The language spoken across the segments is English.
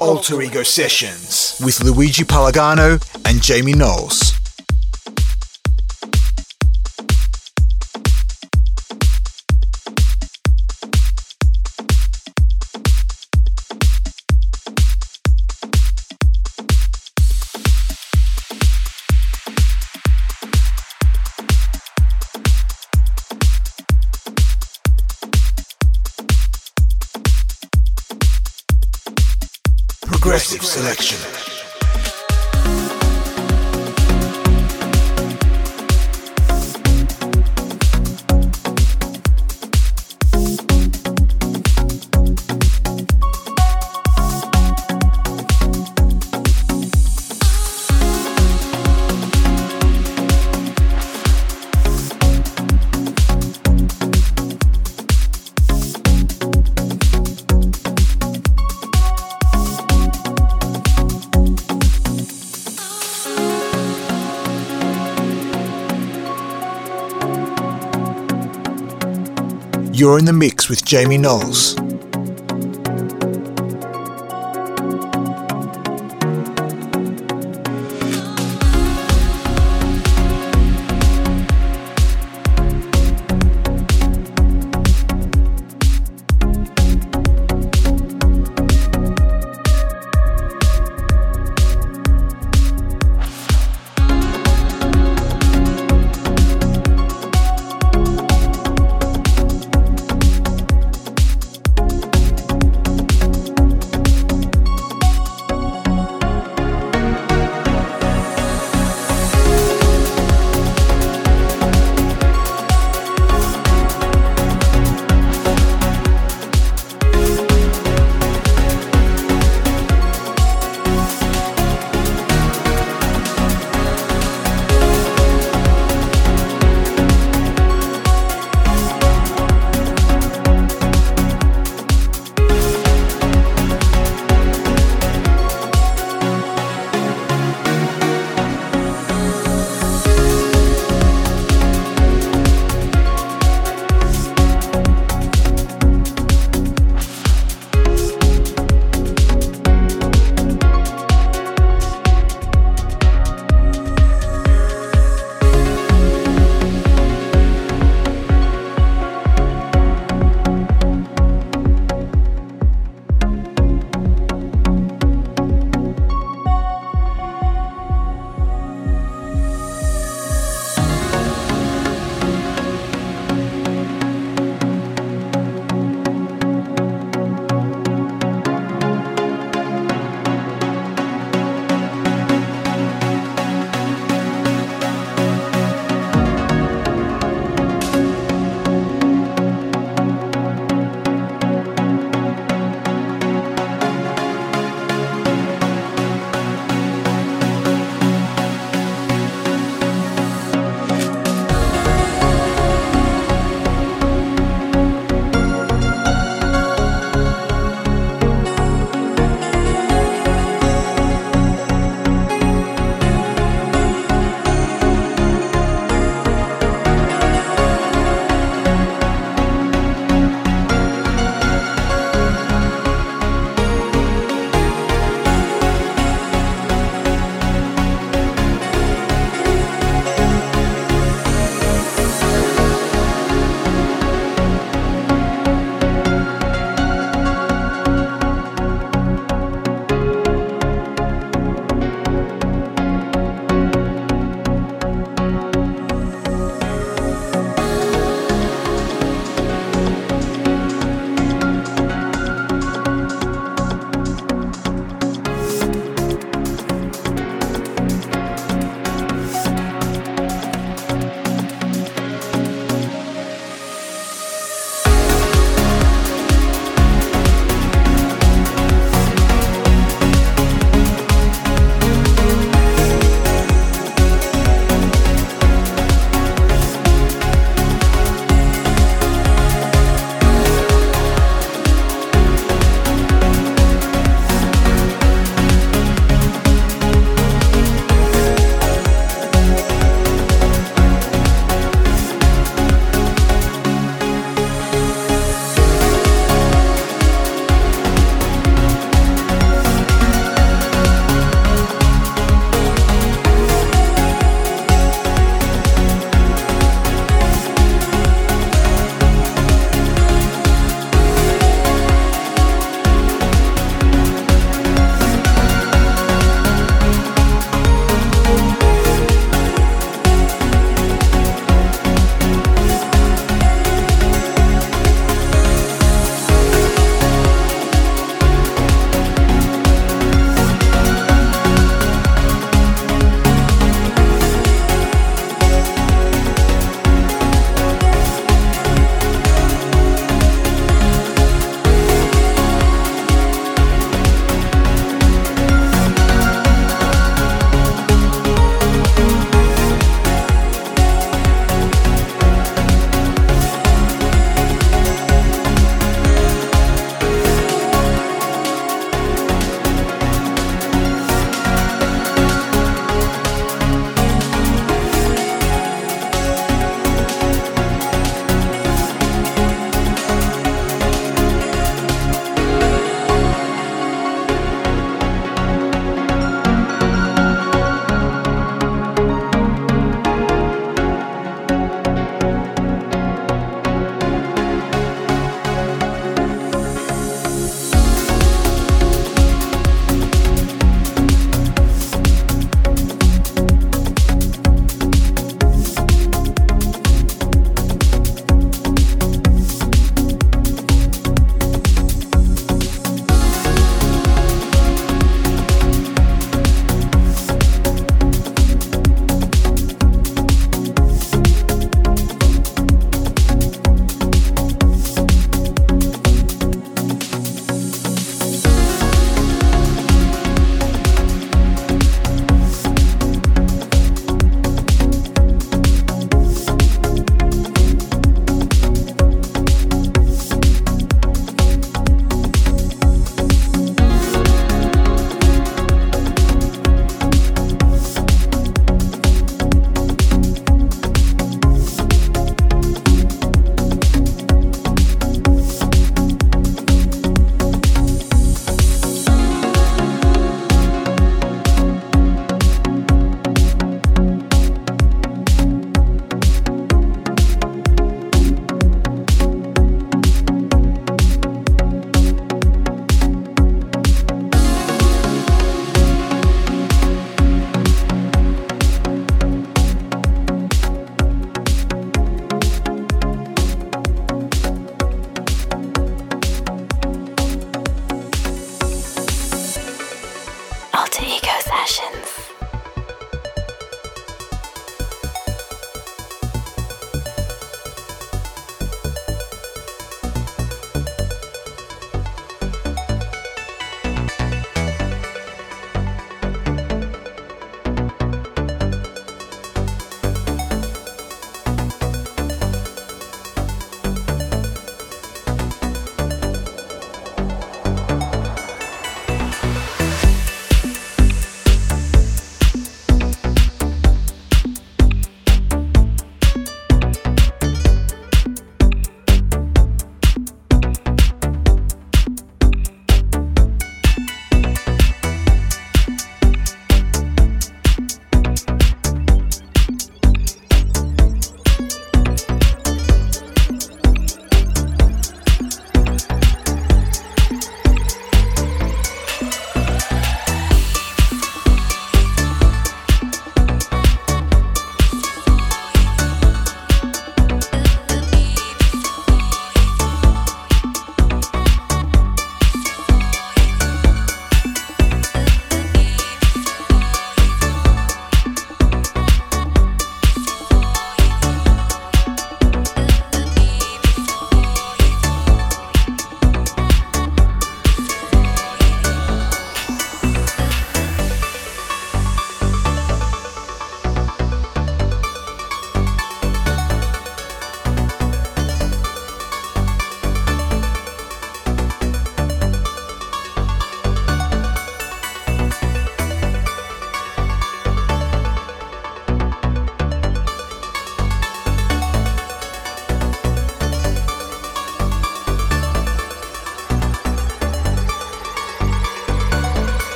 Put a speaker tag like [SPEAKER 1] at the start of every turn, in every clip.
[SPEAKER 1] Alter Ego Sessions with Luigi Palagano and Jamie Knowles. In the mix with Jamie Knowles.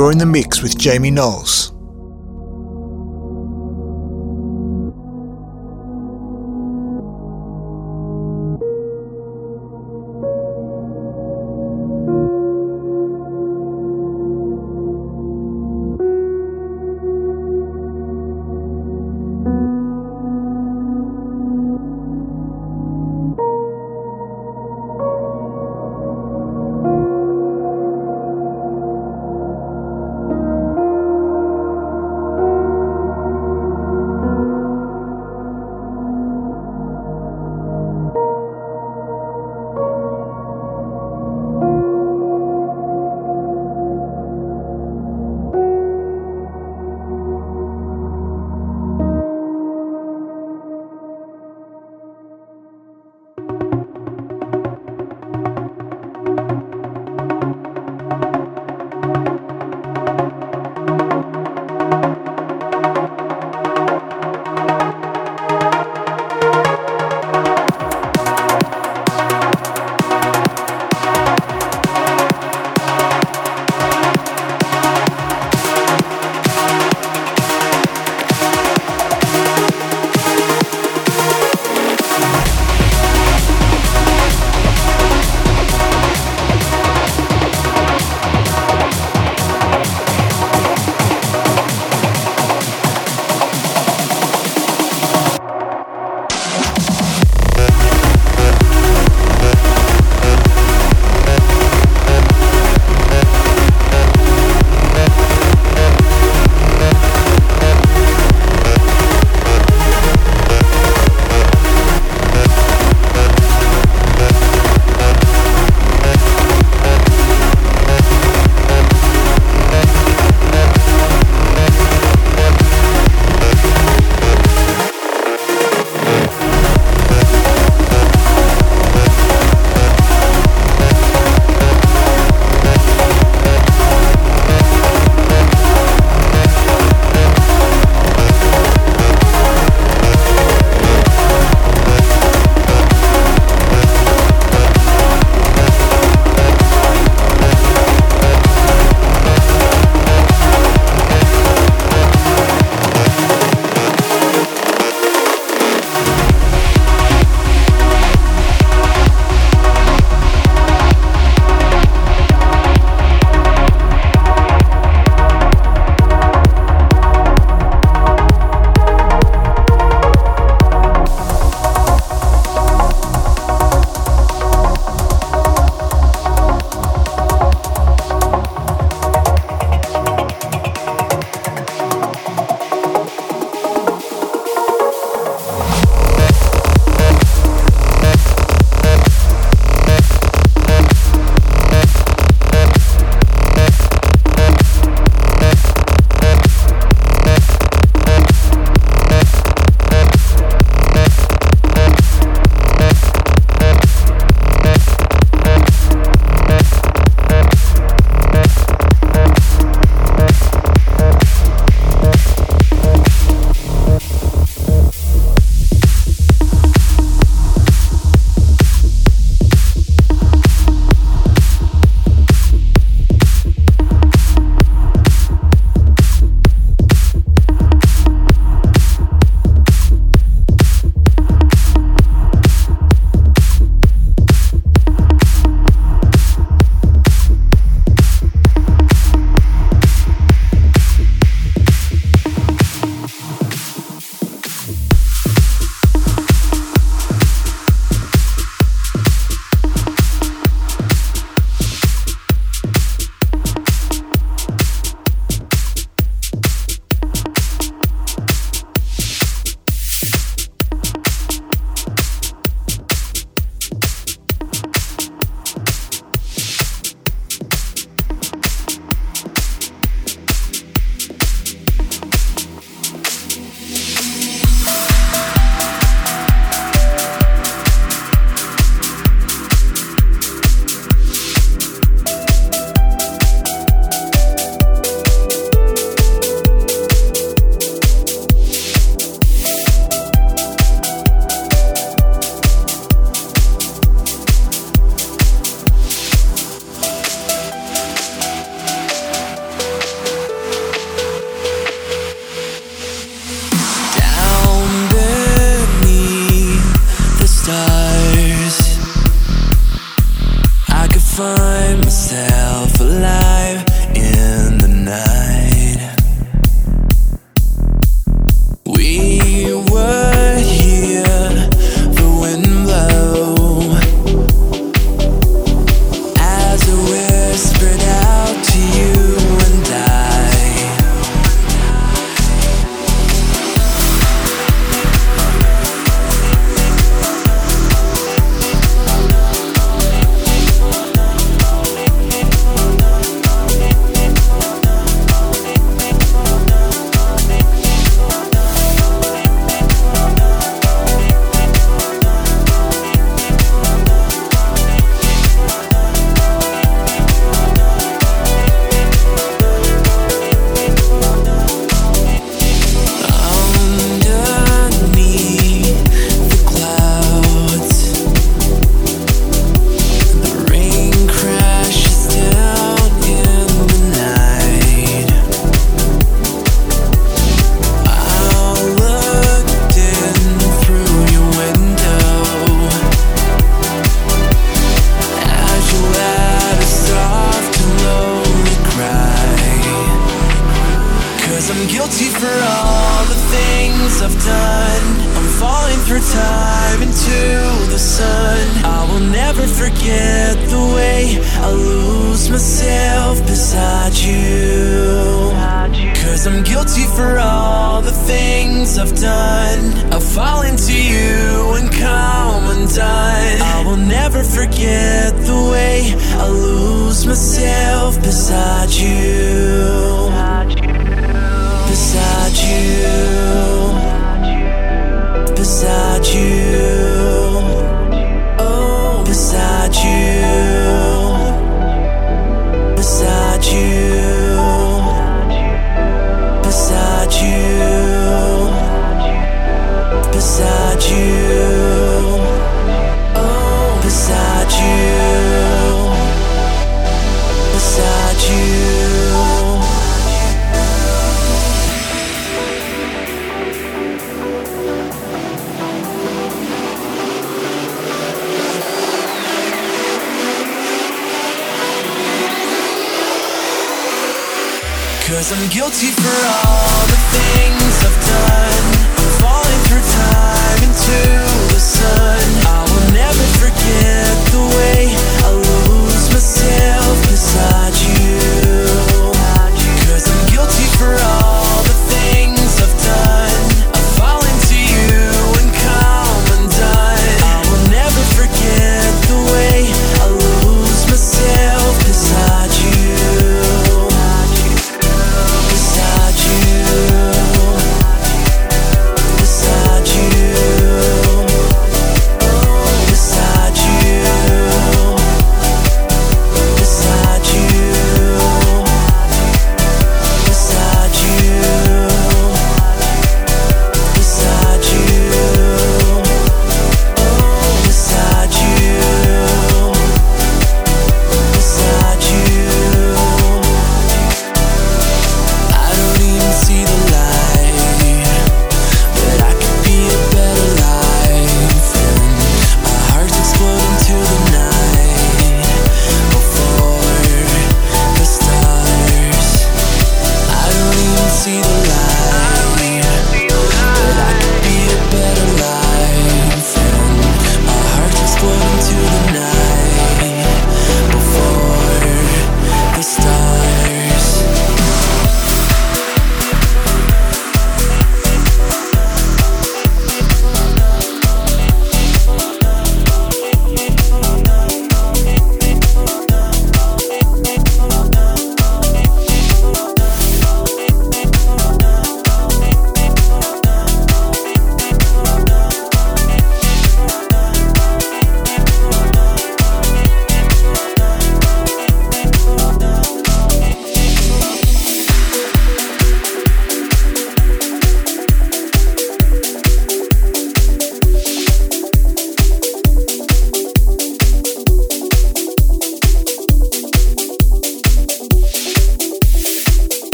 [SPEAKER 1] You're in the mix with Jamie Knowles.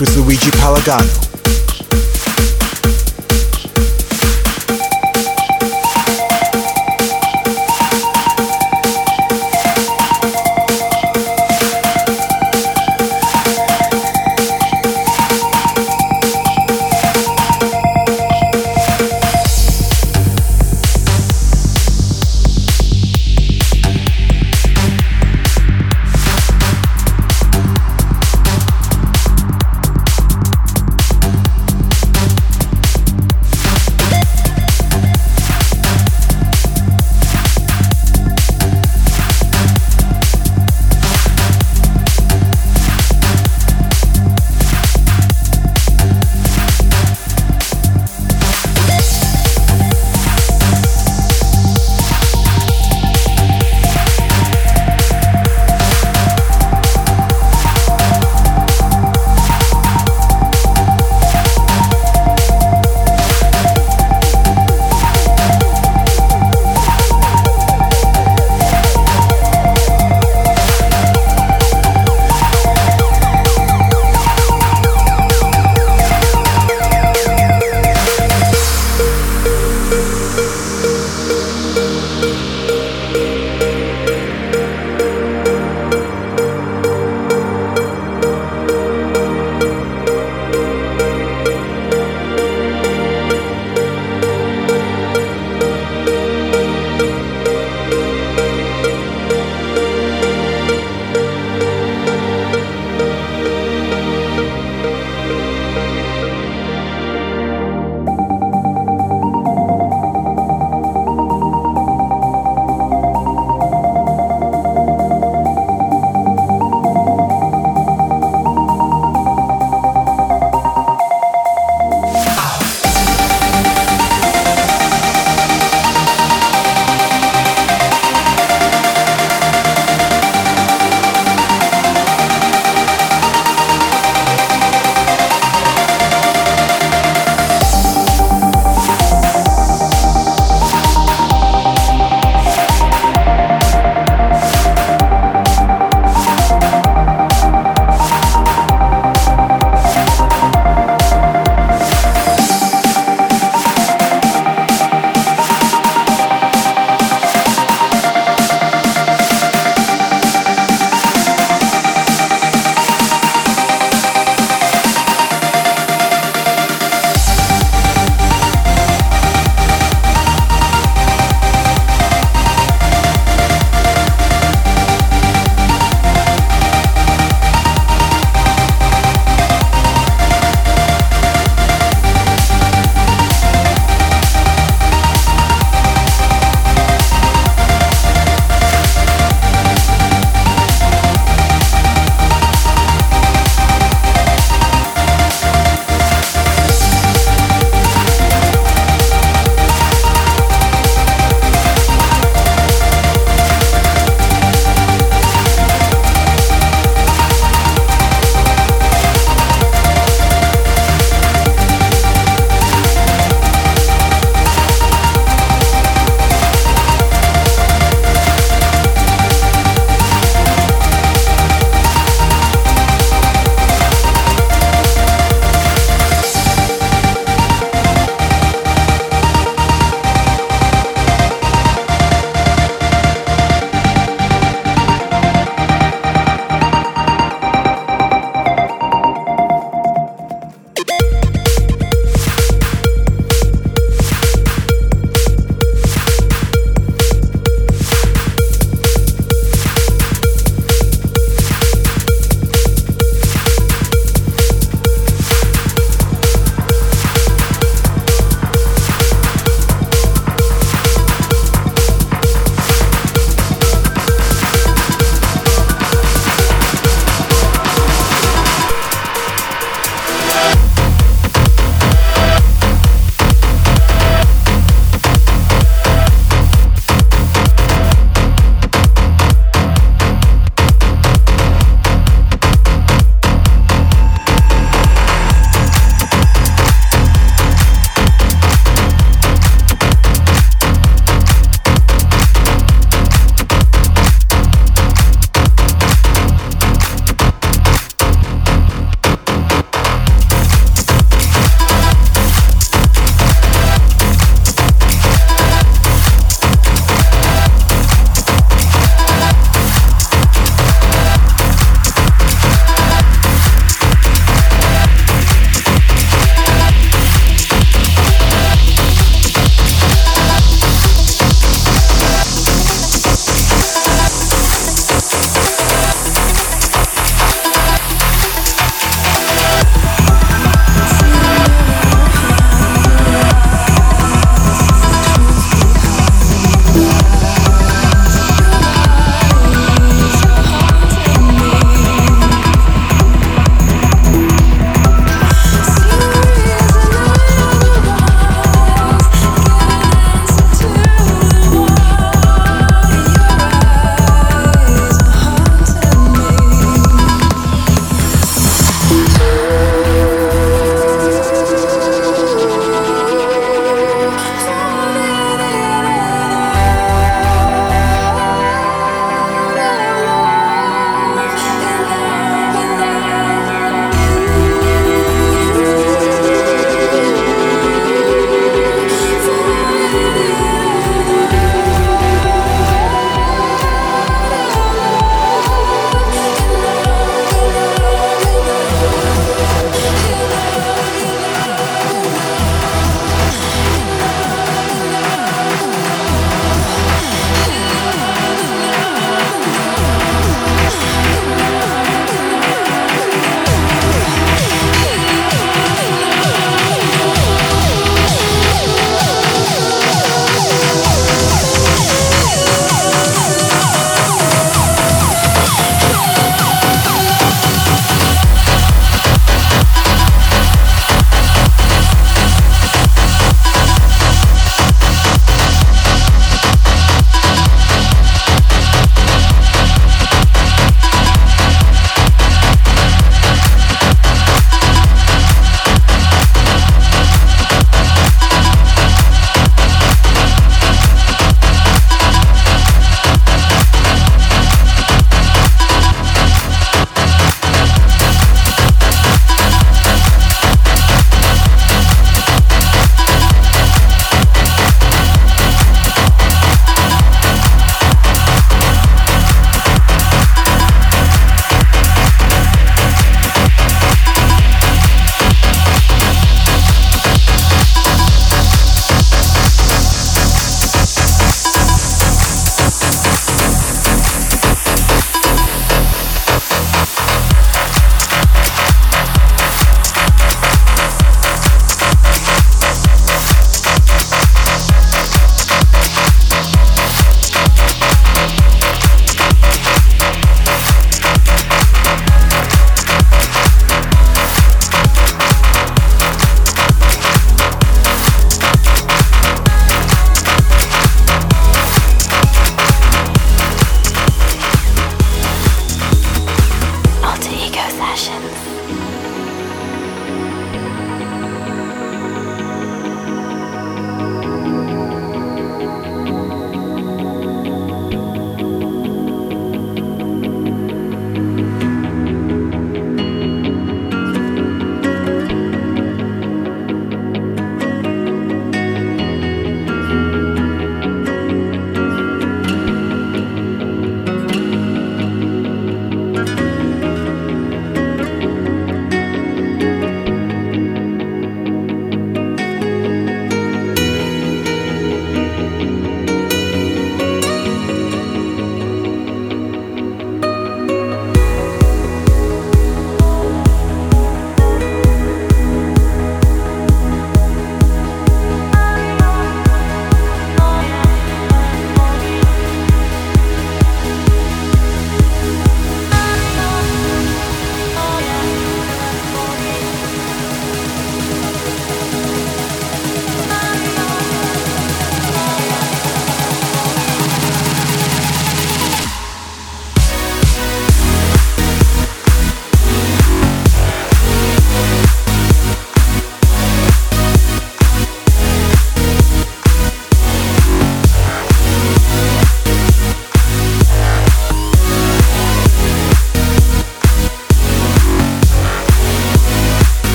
[SPEAKER 1] With Luigi Palagano.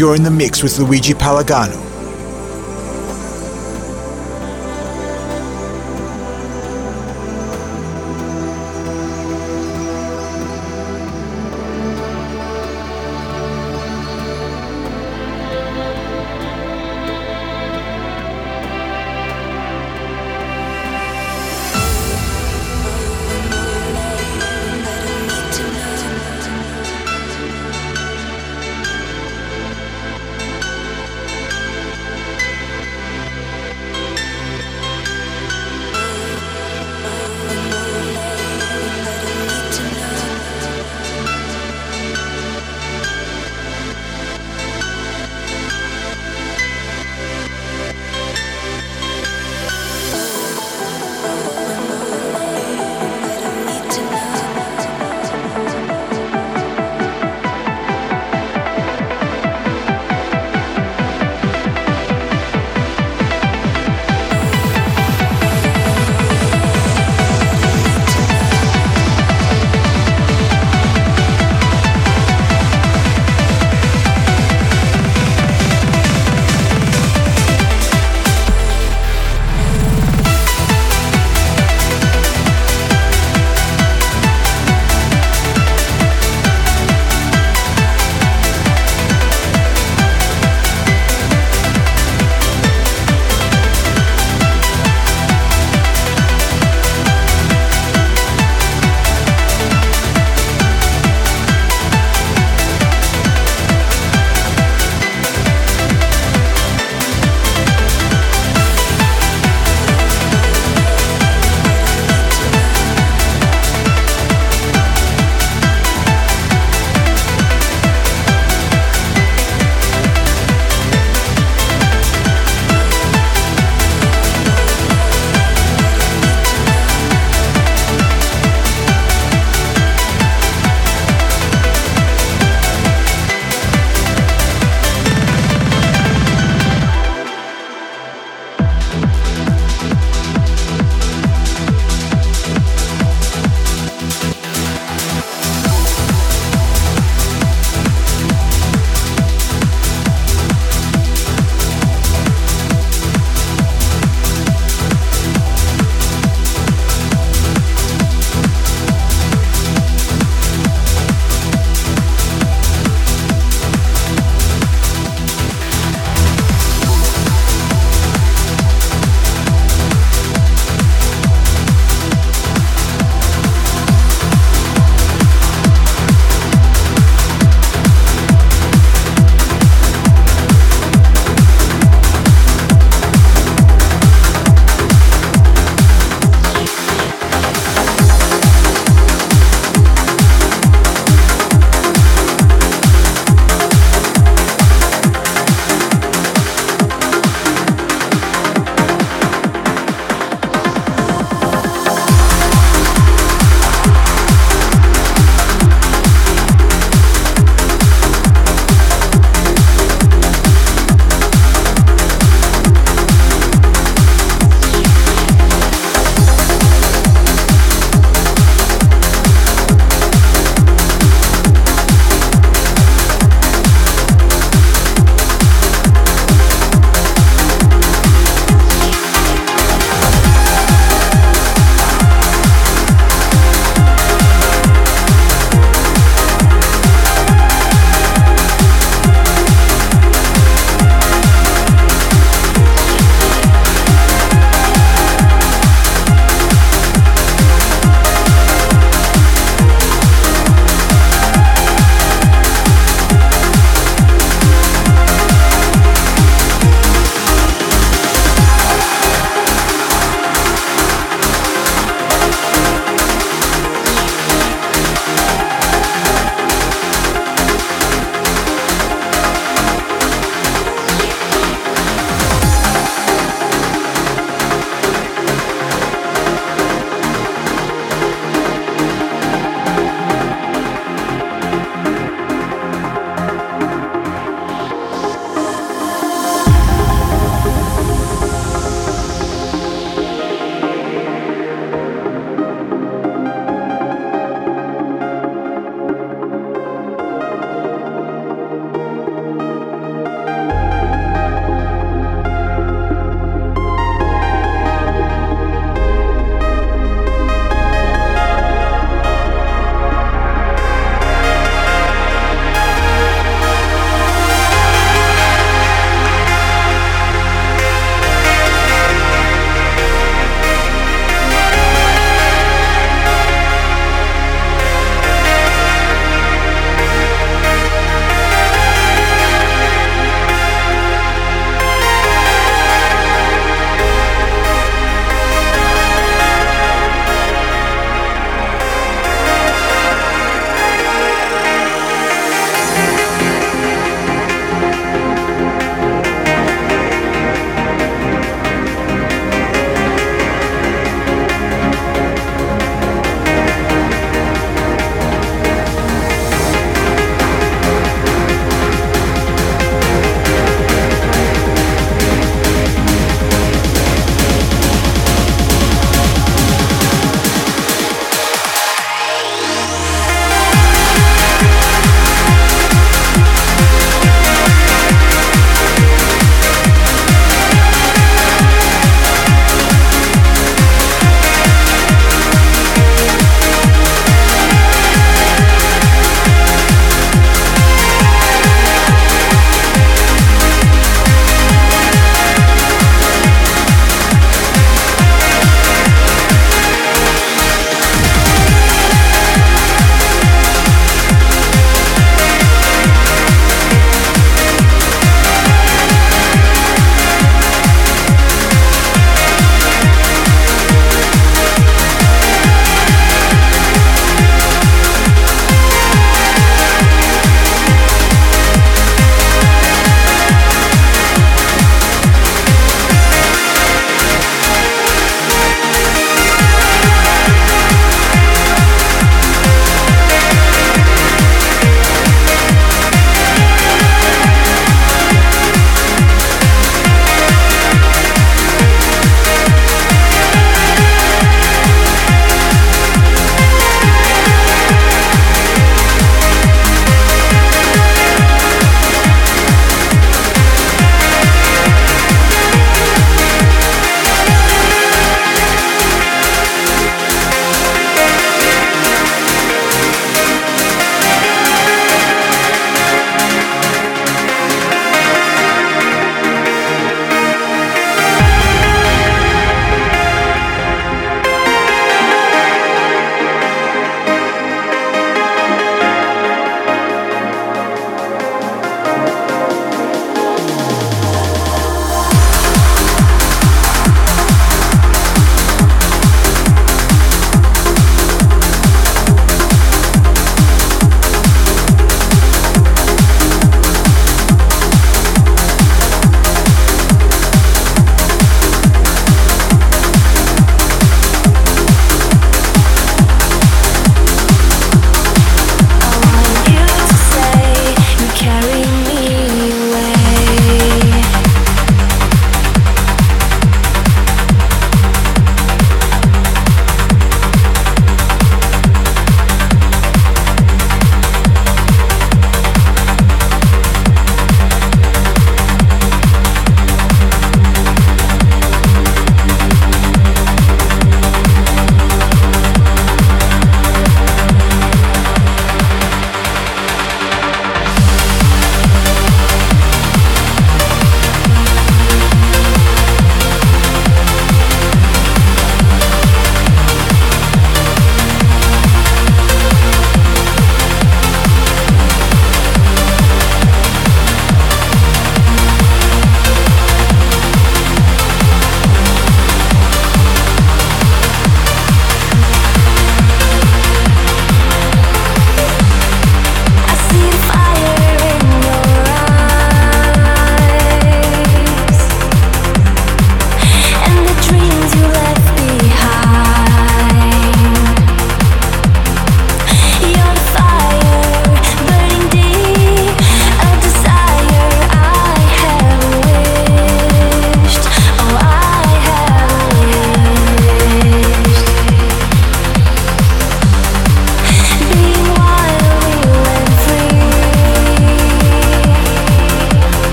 [SPEAKER 1] You're in the mix with Luigi Palagano.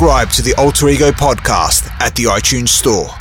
[SPEAKER 1] Subscribe to the Alter Ego podcast at the iTunes Store.